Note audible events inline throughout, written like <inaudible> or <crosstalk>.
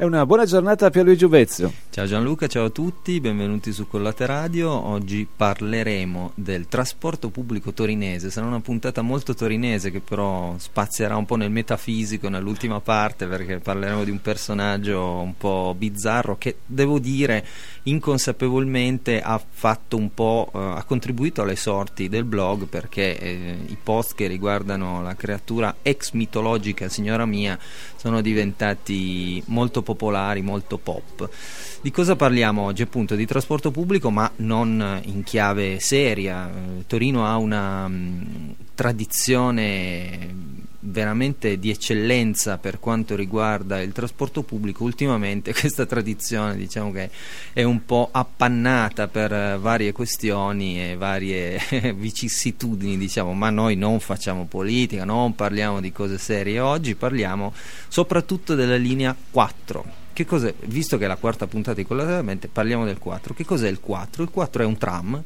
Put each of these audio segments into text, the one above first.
E una buona giornata a Pierluigi Uvezio. Ciao Gianluca, ciao a tutti, benvenuti su Collate Radio. Oggi parleremo del trasporto pubblico torinese. Sarà una puntata molto torinese che però spazierà un po' nel metafisico nell'ultima parte perché parleremo di un personaggio un po' bizzarro che devo dire inconsapevolmente ha fatto un po' eh, ha contribuito alle sorti del blog perché eh, i post che riguardano la creatura ex mitologica signora mia sono diventati molto popolari, molto pop. Cosa parliamo oggi? Appunto di trasporto pubblico, ma non in chiave seria. Eh, Torino ha una mm, tradizione veramente di eccellenza per quanto riguarda il trasporto pubblico ultimamente <laughs> questa tradizione diciamo che è un po' appannata per varie questioni e varie <laughs> vicissitudini diciamo ma noi non facciamo politica non parliamo di cose serie oggi parliamo soprattutto della linea 4 che cos'è? Visto che è la quarta puntata di collateralmente parliamo del 4 che cos'è il 4? il 4 è un tram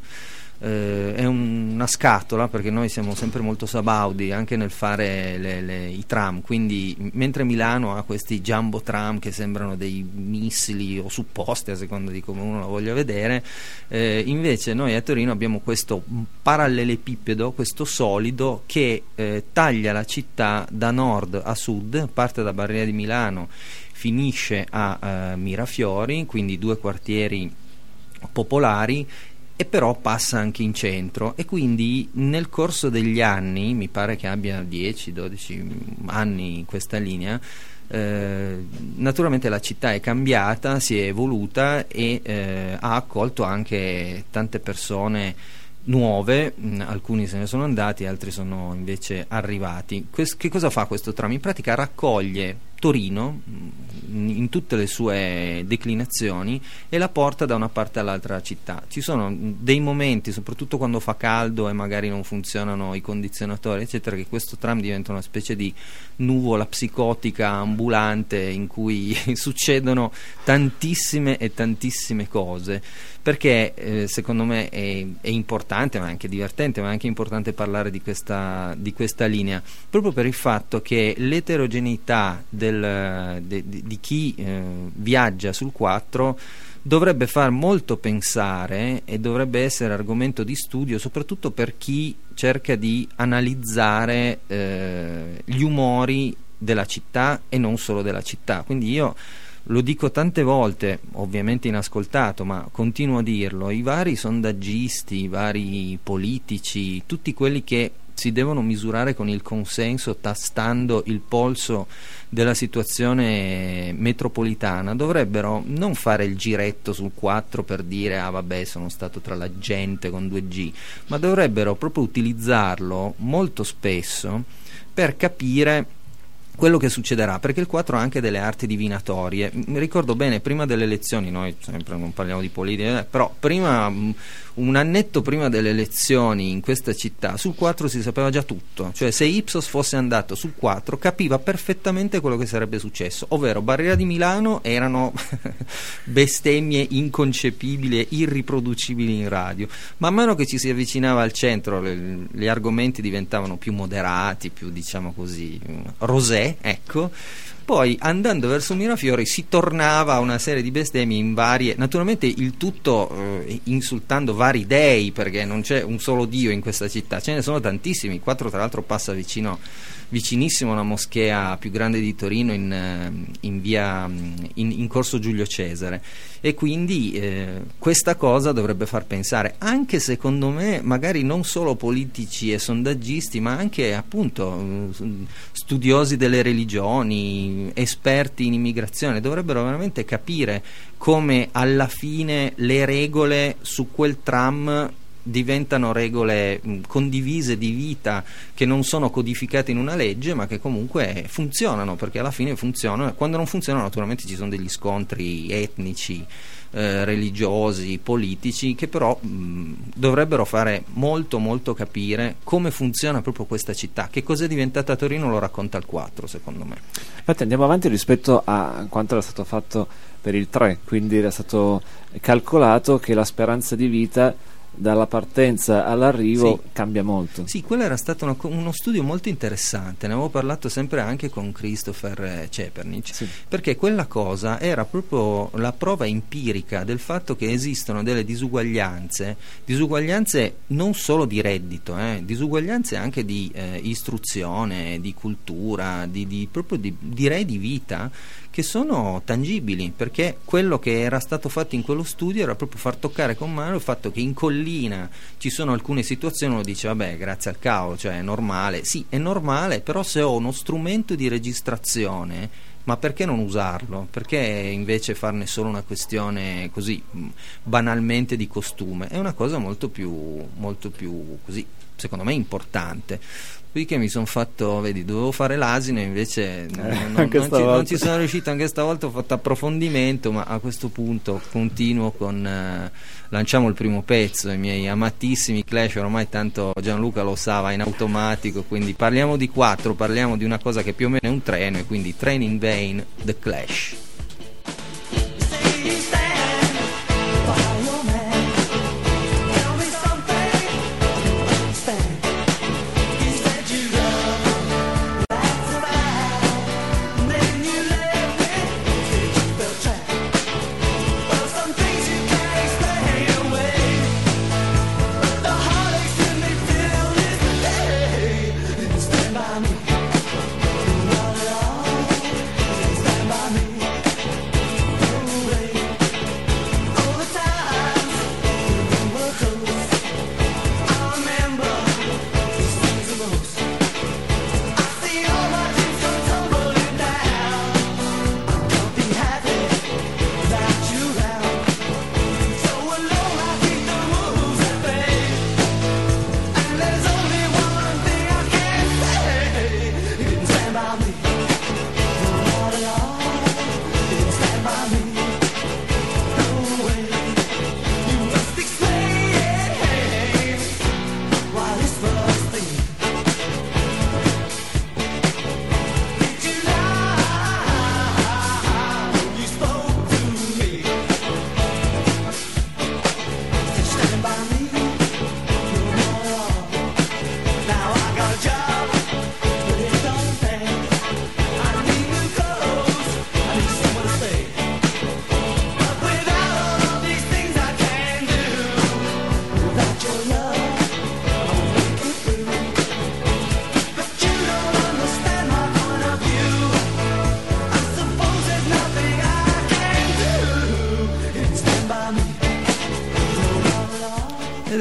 eh, è un, una scatola perché noi siamo sempre molto sabaudi anche nel fare le, le, i tram. Quindi mentre Milano ha questi jumbo tram che sembrano dei missili o supposti a seconda di come uno lo voglia vedere eh, invece noi a Torino abbiamo questo parallelepipedo questo solido che eh, taglia la città da nord a sud parte da Barriera di Milano finisce a eh, Mirafiori quindi due quartieri popolari e però passa anche in centro e quindi nel corso degli anni, mi pare che abbia 10-12 anni in questa linea, eh, naturalmente la città è cambiata, si è evoluta e eh, ha accolto anche tante persone nuove, mh, alcuni se ne sono andati, altri sono invece arrivati. Ques- che cosa fa questo tram? In pratica raccoglie Torino in tutte le sue declinazioni e la porta da una parte all'altra città. Ci sono dei momenti, soprattutto quando fa caldo e magari non funzionano i condizionatori, eccetera, che questo tram diventa una specie di nuvola psicotica ambulante in cui <laughs> succedono tantissime e tantissime cose perché eh, secondo me è, è, importante ma anche divertente ma anche importante parlare di questa, di questa linea proprio per il fatto che l'eterogeneità del, de, de, di chi eh, viaggia sul 4 dovrebbe far molto pensare e dovrebbe essere argomento di studio soprattutto per chi cerca di analizzare eh, gli umori della città e non solo della città. Quindi io lo dico tante volte, ovviamente inascoltato, ma continuo a dirlo, i vari sondaggisti, i vari politici, tutti quelli che si devono misurare con il consenso tastando il polso della situazione metropolitana dovrebbero non fare il giretto sul 4 per dire ah vabbè sono stato tra la gente con 2G ma dovrebbero proprio utilizzarlo molto spesso per capire quello che succederà, perché il 4 ha anche delle arti divinatorie. Mi ricordo bene, prima delle elezioni, noi sempre non parliamo di politica, eh, però prima un annetto prima delle elezioni in questa città sul 4 si sapeva già tutto, cioè se Ipsos fosse andato sul 4 capiva perfettamente quello che sarebbe successo, ovvero Barriera di Milano erano <laughs> bestemmie inconcepibili e irriproducibili in radio. Man mano che ci si avvicinava al centro le, gli argomenti diventavano più moderati, più diciamo così ecco. Poi andando verso Mirafiori si tornava a una serie di bestemmie in varie, naturalmente il tutto eh, insultando vari dei perché non c'è un solo dio in questa città, ce ne sono tantissimi, quattro tra l'altro passa vicino vicinissimo alla moschea più grande di Torino in, eh, in, via, in, in Corso Giulio Cesare. E quindi eh, questa cosa dovrebbe far pensare anche secondo me magari non solo politici e sondaggisti ma anche appunto studiosi delle religioni esperti in immigrazione dovrebbero veramente capire come alla fine le regole su quel tram diventano regole mh, condivise di vita che non sono codificate in una legge ma che comunque funzionano perché alla fine funzionano. Quando non funzionano naturalmente ci sono degli scontri etnici eh, religiosi, politici che però mh, dovrebbero fare molto molto capire come funziona proprio questa città che cos'è diventata Torino lo racconta il 4 secondo me. Infatti andiamo avanti rispetto a quanto era stato fatto per il 3 quindi era stato calcolato che la speranza di vita dalla partenza all'arrivo Sì. cambia molto. Sì, quello era stato una- uno studio molto interessante, ne avevo parlato sempre anche con Christopher eh, Cepernic, Sì. perché quella cosa era proprio la prova empirica del fatto che esistono delle disuguaglianze, disuguaglianze non solo di reddito, eh, disuguaglianze anche di eh, istruzione, di cultura, di, di- proprio di, direi di vita, che sono tangibili, perché quello che era stato fatto in quello studio era proprio far toccare con mano il fatto che in collina ci sono alcune situazioni, uno dice vabbè grazie al cavolo, cioè è normale, sì è normale, però se ho uno strumento di registrazione, ma perché non usarlo? Perché invece farne solo una questione così mh, banalmente di costume? È una cosa molto più, molto più così, secondo me importante. Qui che mi sono fatto, vedi, dovevo fare l'asino e invece non, Eh, non- non anche ci, non ci sono riuscito, anche stavolta ho fatto approfondimento, ma a questo punto continuo con... eh, lanciamo il primo pezzo, i miei amatissimi Clash, ormai tanto Gianluca lo sa, va in automatico, quindi parliamo di quattro, parliamo di una cosa che più o meno è un treno e quindi Train in Vain, The Clash.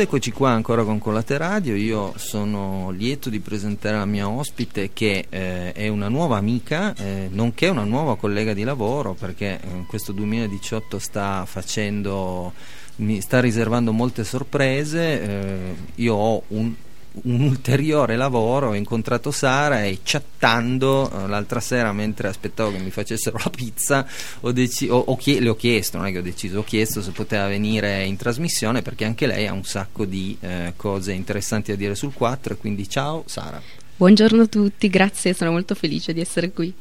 Eccoci qua ancora con Colate Radio, io sono lieto di presentare la mia ospite che eh, è una nuova amica, eh, nonché una nuova collega di lavoro perché eh, questo 2018 sta facendo, mi sta riservando molte sorprese, eh, io ho un un ulteriore lavoro, ho incontrato Sara e chattando eh, l'altra sera mentre aspettavo che mi facessero la pizza ho deci- ho- ho chie- le ho chiesto, non è che ho deciso, ho chiesto se poteva venire in trasmissione perché anche lei ha un sacco di eh, cose interessanti da dire sul 4 e quindi ciao Sara. Buongiorno a tutti, grazie, sono molto felice di essere qui.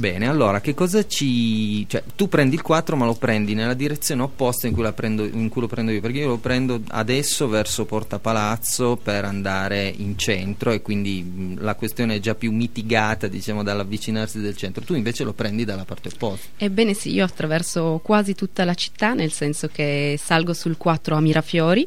Bene, allora che cosa ci... cioè tu prendi il 4 ma lo prendi nella direzione opposta in cui, prendo, in cui lo prendo io, perché io lo prendo adesso verso Porta Palazzo per andare in centro e quindi la questione è già più mitigata diciamo dall'avvicinarsi del centro, tu invece lo prendi dalla parte opposta. Ebbene sì, io attraverso quasi tutta la città, nel senso che salgo sul 4 a Mirafiori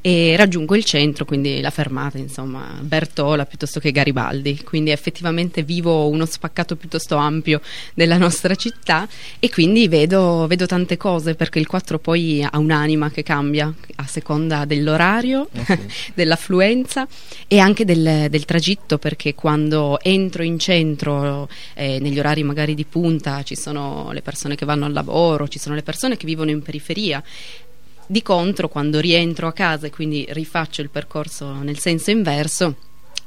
e raggiungo il centro, quindi la fermata, insomma, Bertola piuttosto che Garibaldi. Quindi effettivamente vivo uno spaccato piuttosto ampio della nostra città e quindi vedo, vedo tante cose perché il 4 poi ha un'anima che cambia a seconda dell'orario, Eh sì. <laughs> dell'affluenza e anche del, del tragitto perché quando entro in centro eh, negli orari magari di punta ci sono le persone che vanno al lavoro, ci sono le persone che vivono in periferia. Di contro, quando rientro a casa e quindi rifaccio il percorso nel senso inverso,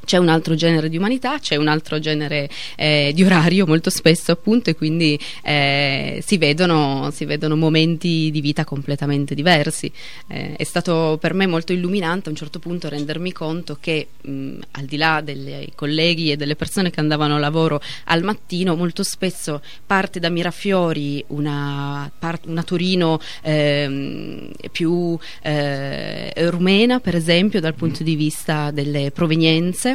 c'è un altro genere di umanità, c'è un altro genere eh, di orario molto spesso appunto e quindi eh, si, vedono, si, vedono, momenti di vita completamente diversi. Eh, è stato per me molto illuminante a un certo punto rendermi conto che mh, al di là dei colleghi e delle persone che andavano a lavoro al mattino, molto spesso parte da Mirafiori una, una Torino ehm, più eh, rumena per esempio dal punto di vista delle provenienze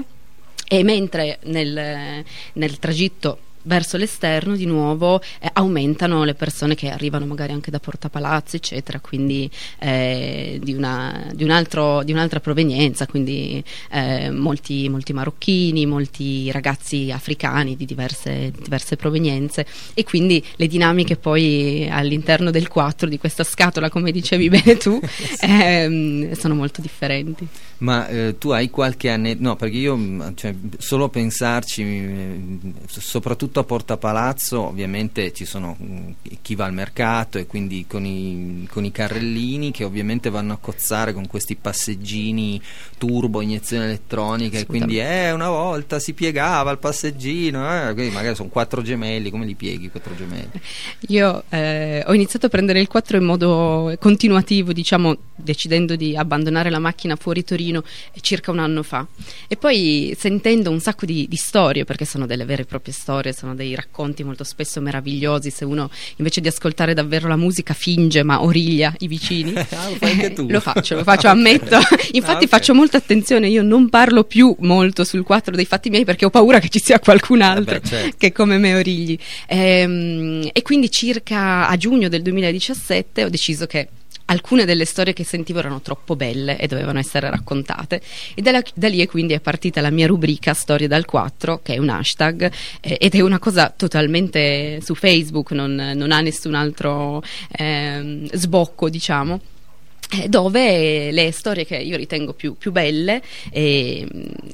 e mentre nel, nel tragitto verso l'esterno di nuovo eh, aumentano le persone che arrivano magari anche da Porta Palazzo eccetera quindi eh, di, una, di, un altro, di, un'altra provenienza quindi eh, molti, molti, marocchini molti ragazzi africani di diverse, diverse, provenienze. E quindi le dinamiche poi all'interno del 4 di questa scatola come dicevi bene tu <laughs> ehm, sono molto differenti. Ma eh, tu hai qualche anno no perché io cioè, solo pensarci soprattutto soprattutto a Porta Palazzo ovviamente ci sono mm, chi va al mercato e quindi con i, con i carrellini che ovviamente vanno a cozzare con questi passeggini turbo, iniezione elettronica e quindi eh, una volta si piegava il passeggino, eh, magari sono quattro gemelli, come li pieghi quattro gemelli? Io eh, ho iniziato a prendere il 4 in modo continuativo, diciamo decidendo di abbandonare la macchina fuori Torino circa un anno fa e poi sentendo un sacco di, di storie perché sono delle vere e proprie storie, sono dei racconti molto spesso meravigliosi se uno invece di ascoltare davvero la musica finge ma origlia i vicini. <laughs> Ah, lo fai anche tu. lo faccio, lo faccio, <laughs> ammetto. Infatti ah, okay. faccio molta attenzione io non parlo più molto sul 4 dei fatti miei perché ho paura che ci sia qualcun altro Vabbè, certo. che come me origli. Ehm, e quindi circa a giugno del 2017 ho deciso che alcune delle storie che sentivo erano troppo belle e dovevano essere raccontate. E da, da lì quindi è partita la mia rubrica Storie dal 4 che è un hashtag eh, ed è una cosa totalmente su Facebook non, non ha nessun altro eh, sbocco diciamo dove le storie che io ritengo più, più belle e,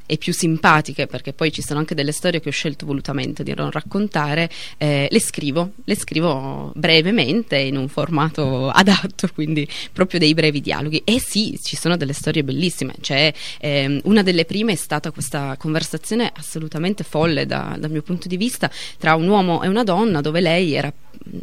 e, più simpatiche, perché poi ci sono anche delle storie che ho scelto volutamente di non raccontare, eh, le scrivo, le scrivo brevemente in un formato <laughs> adatto, quindi proprio dei brevi dialoghi. E sì, ci sono delle storie bellissime, cioè, ehm, una delle prime è stata questa conversazione assolutamente folle da, dal mio punto di vista tra un uomo e una donna, dove lei era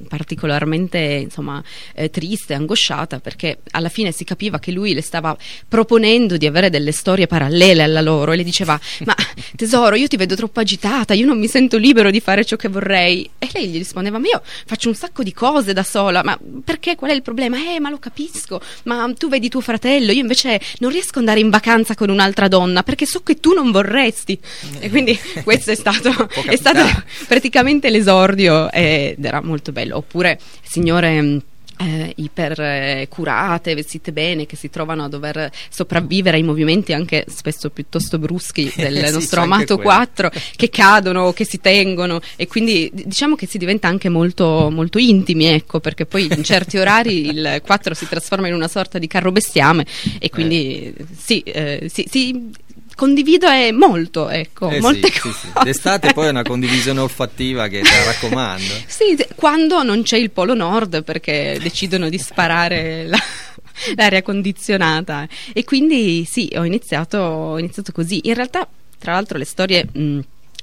particolarmente insomma, eh, triste, angosciata, perché alla fine si capiva che lui le stava proponendo di avere delle storie parallele alla loro e le diceva: <laughs> Ma tesoro, io ti vedo troppo agitata, io non mi sento libero di fare ciò che vorrei. E lei gli rispondeva: Ma io faccio un sacco di cose da sola, ma perché? Qual è il problema? Eh, ma lo capisco, ma tu vedi tuo fratello, io invece non riesco ad andare in vacanza con un'altra donna perché so che tu non vorresti. E quindi <laughs> questo è stato, è stato praticamente l'esordio ed era molto bello. Oppure signore mm, eh, ipercurate, vestite bene, che si trovano a dover sopravvivere ai movimenti anche spesso piuttosto bruschi <laughs> del sì, nostro amato 4, che cadono, che si tengono e quindi diciamo che si diventa anche molto, molto intimi, ecco, perché poi in certi <laughs> orari il 4 si trasforma in una sorta di carro bestiame e quindi eh. sì, eh, sì, sì condivido è molto, ecco, eh molte sì, cose. Sì, sì. D'estate poi è una <laughs> condivisione olfattiva che te raccomando. sì, quando non c'è il polo nord perché decidono di sparare la, <laughs> l'aria condizionata e quindi sì, ho iniziato, ho iniziato così. In realtà, tra l'altro, le storie... Mh,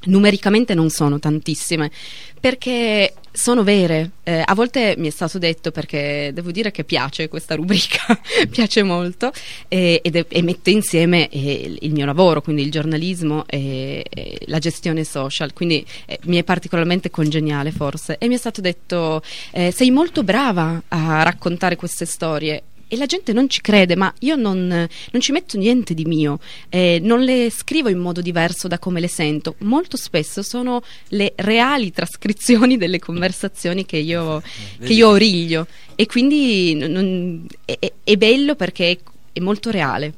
numericamente non sono tantissime perché sono vere. Eh, a volte mi è stato detto perché devo dire che piace questa rubrica, <laughs> piace molto e, e, e mette insieme eh, il mio lavoro, quindi il giornalismo e, e la gestione social, quindi eh, mi è particolarmente congeniale forse. E mi è stato detto eh, sei molto brava a raccontare queste storie e la gente non ci crede, ma io non, non ci metto niente di mio, eh, non le scrivo in modo diverso da come le sento. Molto spesso sono le reali trascrizioni <laughs> delle conversazioni che io, che io origlio e quindi non, è, è bello perché è, è molto reale.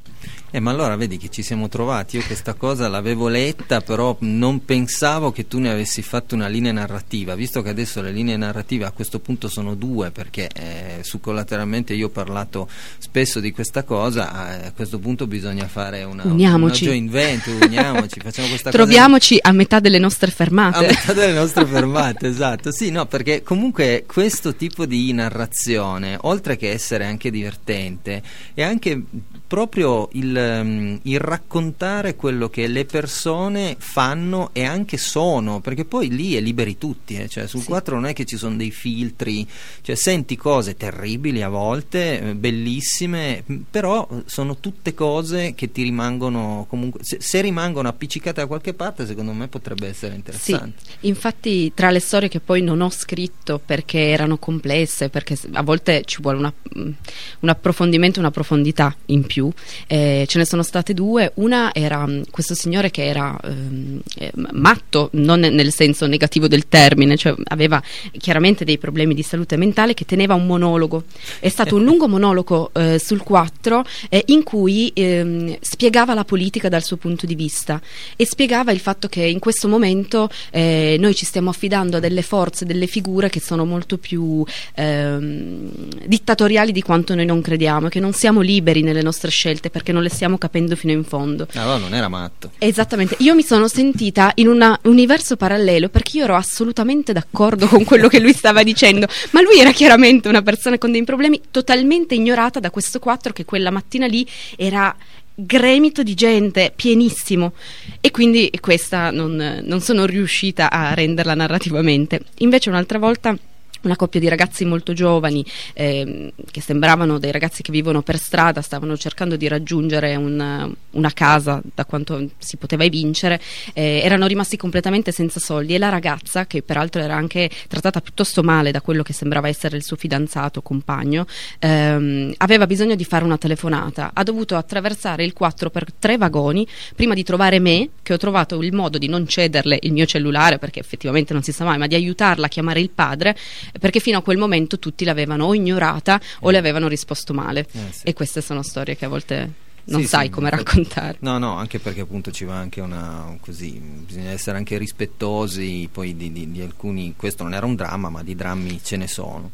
Eh, ma allora vedi che ci siamo trovati. Io questa cosa l'avevo letta, però non pensavo che tu ne avessi fatto una linea narrativa, visto che adesso le linee narrative a questo punto sono due, perché eh, su collateralmente io ho parlato spesso di questa cosa, a questo punto bisogna fare una, uniamoci. una joint venture, uniamoci, facciamo questa Troviamoci cosa. a metà delle nostre fermate. A metà delle nostre fermate, <laughs> esatto. Sì, no, perché comunque questo tipo di narrazione, oltre che essere anche divertente, è anche proprio il il, il, raccontare quello che le persone fanno e anche sono, perché poi lì è liberi tutti, eh? cioè, sul sì. 4 non è che ci sono dei filtri, cioè, senti cose terribili a volte, eh, bellissime, però sono tutte cose che ti rimangono comunque, se, se rimangono appiccicate da qualche parte secondo me potrebbe essere interessante. Sì, infatti tra le storie che poi non ho scritto perché erano complesse, perché a volte ci vuole una, un approfondimento, una profondità in più, eh, ce ne sono state due, una era mm, questo signore che era ehm, eh, matto, non nel senso negativo del termine, cioè aveva chiaramente dei problemi di salute mentale che teneva un monologo, è stato un lungo monologo eh, sul 4 eh, in cui ehm, spiegava la politica dal suo punto di vista e spiegava il fatto che in questo momento eh, noi ci stiamo affidando a delle forze, delle figure che sono molto più ehm, dittatoriali di quanto noi non crediamo, che non siamo liberi nelle nostre scelte perché non le stiamo capendo fino in fondo. Ah, no, non era matto. Esattamente, io mi sono sentita in un universo parallelo perché io ero assolutamente d'accordo con quello che lui stava dicendo, ma lui era chiaramente una persona con dei problemi totalmente ignorata da questo 4 che quella mattina lì era gremito di gente, pienissimo. E quindi questa non, non sono riuscita a renderla narrativamente. Invece un'altra volta una coppia di ragazzi molto giovani eh, che sembravano dei ragazzi che vivono per strada, stavano cercando di raggiungere un, una casa da quanto si poteva evincere, eh, erano rimasti completamente senza soldi. E la ragazza, che peraltro era anche trattata piuttosto male da quello che sembrava essere il suo fidanzato, compagno, ehm, aveva bisogno di fare una telefonata, ha dovuto attraversare il 4 per tre vagoni prima di trovare me, che ho trovato il modo di non cederle il mio cellulare, perché effettivamente non si sa mai, ma di aiutarla a chiamare il padre perché fino a quel momento tutti l'avevano o ignorata o le eh. avevano risposto male. Eh, sì. E queste sono storie che a volte non sì, sai sì, come raccontare. No, no, anche perché appunto ci va anche una così, bisogna essere anche rispettosi poi di, di, di alcuni, questo non era un dramma, ma di drammi ce ne sono.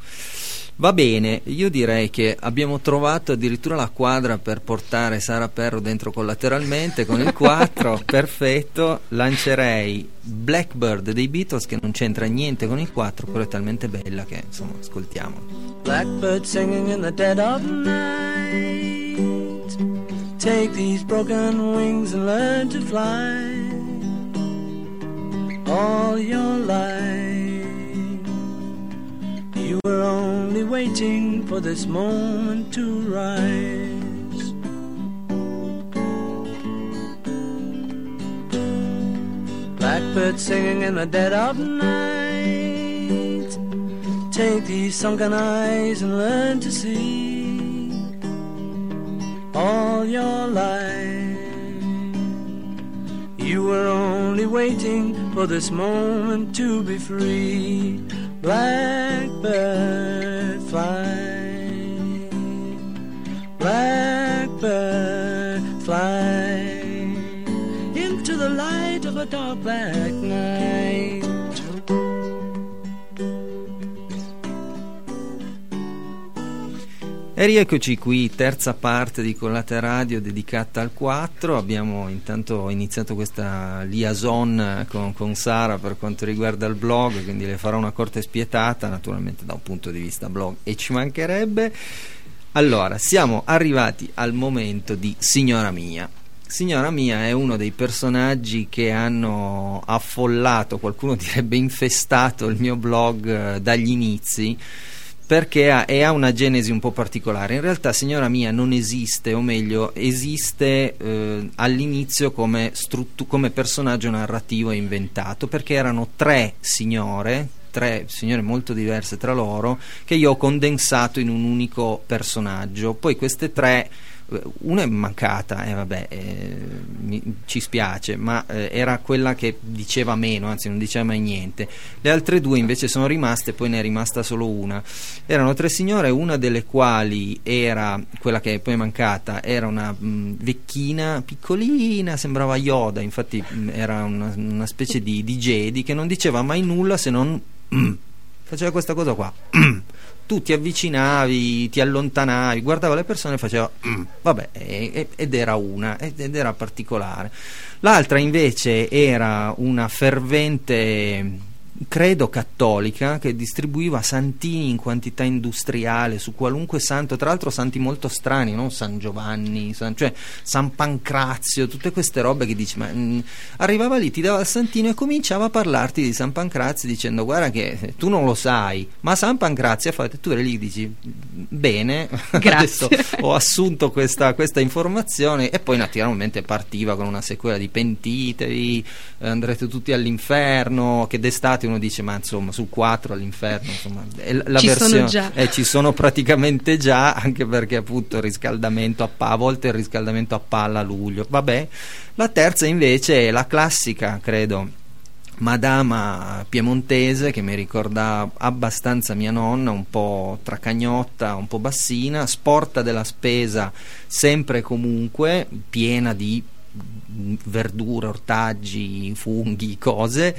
Va bene, io direi che abbiamo trovato addirittura la quadra per portare Sara Perro dentro collateralmente con il 4, <laughs> perfetto, lancerei Blackbird dei Beatles che non c'entra niente con il 4, però è talmente bella che insomma ascoltiamo. Blackbird singing in the dead of night Take these broken wings and learn to fly All your life You were only waiting for this moment to rise. Blackbird singing in the dead of night. Take these sunken eyes and learn to see all your life. You were only waiting for this moment to be free blackbird fly, blackbird fly into the light of a dark black night. E rieccoci qui, terza parte di Collate Radio dedicata al 4. Abbiamo intanto iniziato questa liaison con, con, Sara per quanto riguarda il blog, quindi le farò una corte spietata, naturalmente da un punto di vista blog, e ci mancherebbe. Allora, siamo arrivati al momento di Signora Mia. Signora Mia è uno dei personaggi che hanno affollato, qualcuno direbbe infestato il mio blog eh, dagli inizi perché ha, e ha una genesi un po' particolare. In realtà, signora mia, non esiste, o meglio, esiste eh, all'inizio come, struttu- come personaggio narrativo inventato, perché erano tre signore, tre signore molto diverse tra loro, che io ho condensato in un unico personaggio. Poi queste tre una è mancata, eh, vabbè, eh, mi, ci spiace, ma eh, era quella che diceva meno, anzi non diceva mai niente. Le altre due invece sono rimaste, poi ne è rimasta solo una. Erano tre signore, una delle quali era quella che poi è mancata, era una mh, vecchina piccolina, sembrava Yoda, infatti mh, era una, una, specie di, di Jedi che non diceva mai nulla se non <clears throat> faceva questa cosa qua <clears throat> tu ti avvicinavi, ti allontanavi, guardava le persone e faceva mm, vabbè, ed era una, ed era particolare. L'altra invece era una fervente credo cattolica che distribuiva santini in quantità industriale su qualunque santo, tra l'altro santi molto strani, non San Giovanni, San, cioè San Pancrazio, tutte queste robe che dici, ma mh, mm, arrivava lì, ti dava il santino e cominciava a parlarti di San Pancrazio dicendo guarda che tu non lo sai, ma San Pancrazio ha fatto, tu eri lì dici bene, <laughs> adesso ho assunto questa, questa, informazione e poi naturalmente partiva con una sequela di pentitevi, andrete tutti all'inferno, che d'estate uno dice ma insomma su quattro all'inferno insomma, la ci versione, sono già. Eh, ci sono praticamente già anche perché appunto il riscaldamento a, pa- a volte il riscaldamento a palla a luglio. Vabbè. La terza invece è la classica credo madama piemontese che mi ricorda abbastanza mia nonna, un po' tracagnotta, un po' bassina, sporta della spesa sempre e comunque, piena di verdure, ortaggi, funghi, cose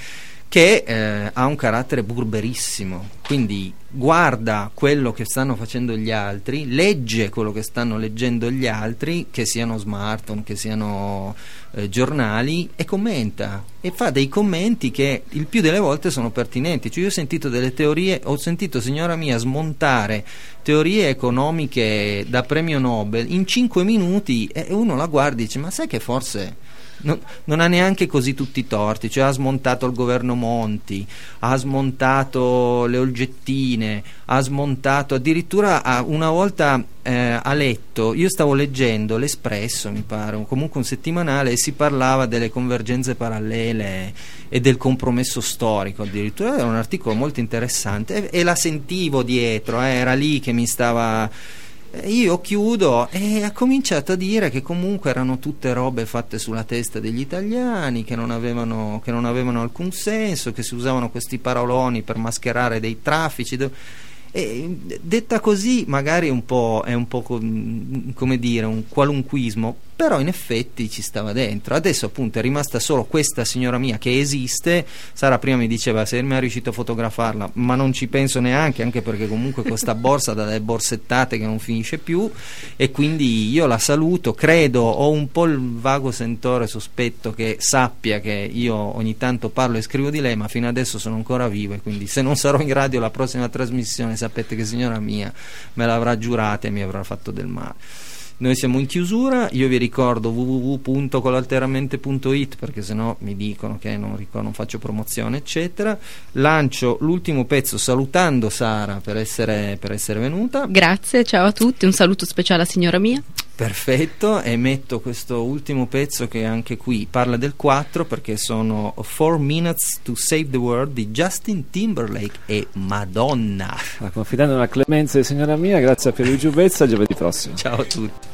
che eh, ha un carattere burberissimo, quindi guarda quello che stanno facendo gli altri, legge quello che stanno leggendo gli altri, che siano smartphone, che siano eh, giornali, e commenta e fa dei commenti che il più delle volte sono pertinenti. Cioè io ho sentito delle teorie, ho sentito signora mia smontare teorie economiche da premio Nobel in 5 minuti e uno la guarda e dice ma sai che forse non, non, ha neanche così tutti i torti, cioè ha smontato il governo Monti, ha smontato le olgettine, ha smontato addirittura una volta eh, a letto, io stavo leggendo l'Espresso mi pare, comunque un settimanale e si parlava delle convergenze parallele e del compromesso storico addirittura, era un articolo molto interessante e, e la sentivo dietro, eh, era lì che mi stava io chiudo e ha cominciato a dire che comunque erano tutte robe fatte sulla testa degli italiani, che non avevano, che non avevano alcun senso, che si usavano questi paroloni per mascherare dei traffici. E, detta così magari è un po', è un po' come dire, un qualunquismo, però in effetti ci stava dentro. Adesso appunto è rimasta solo questa signora mia che esiste. Sara prima mi diceva se mi è riuscito a fotografarla, ma non ci penso neanche, anche perché comunque <laughs> questa borsa da delle borsettate che non finisce più e quindi io la saluto, credo, ho un po' il vago sentore sospetto che sappia che io ogni tanto parlo e scrivo di lei, ma fino adesso sono ancora vivo e quindi se non sarò in radio la prossima trasmissione sapete che signora mia me l'avrà giurata e mi avrà fatto del male. Noi siamo in chiusura, io vi ricordo www.colalteramente.it perché sennò mi dicono che non, ricordo, non faccio promozione, eccetera. Lancio l'ultimo pezzo salutando Sara per essere, per essere venuta. Grazie, ciao a tutti, un saluto speciale a signora mia. Perfetto, e metto questo ultimo pezzo che anche qui parla del 4 perché sono 4 Minutes to Save the World di Justin Timberlake e Madonna. Confidando nella clemenza di signora mia, grazie a Pierluigi Ubezza, giovedì prossimo. Ciao a tutti.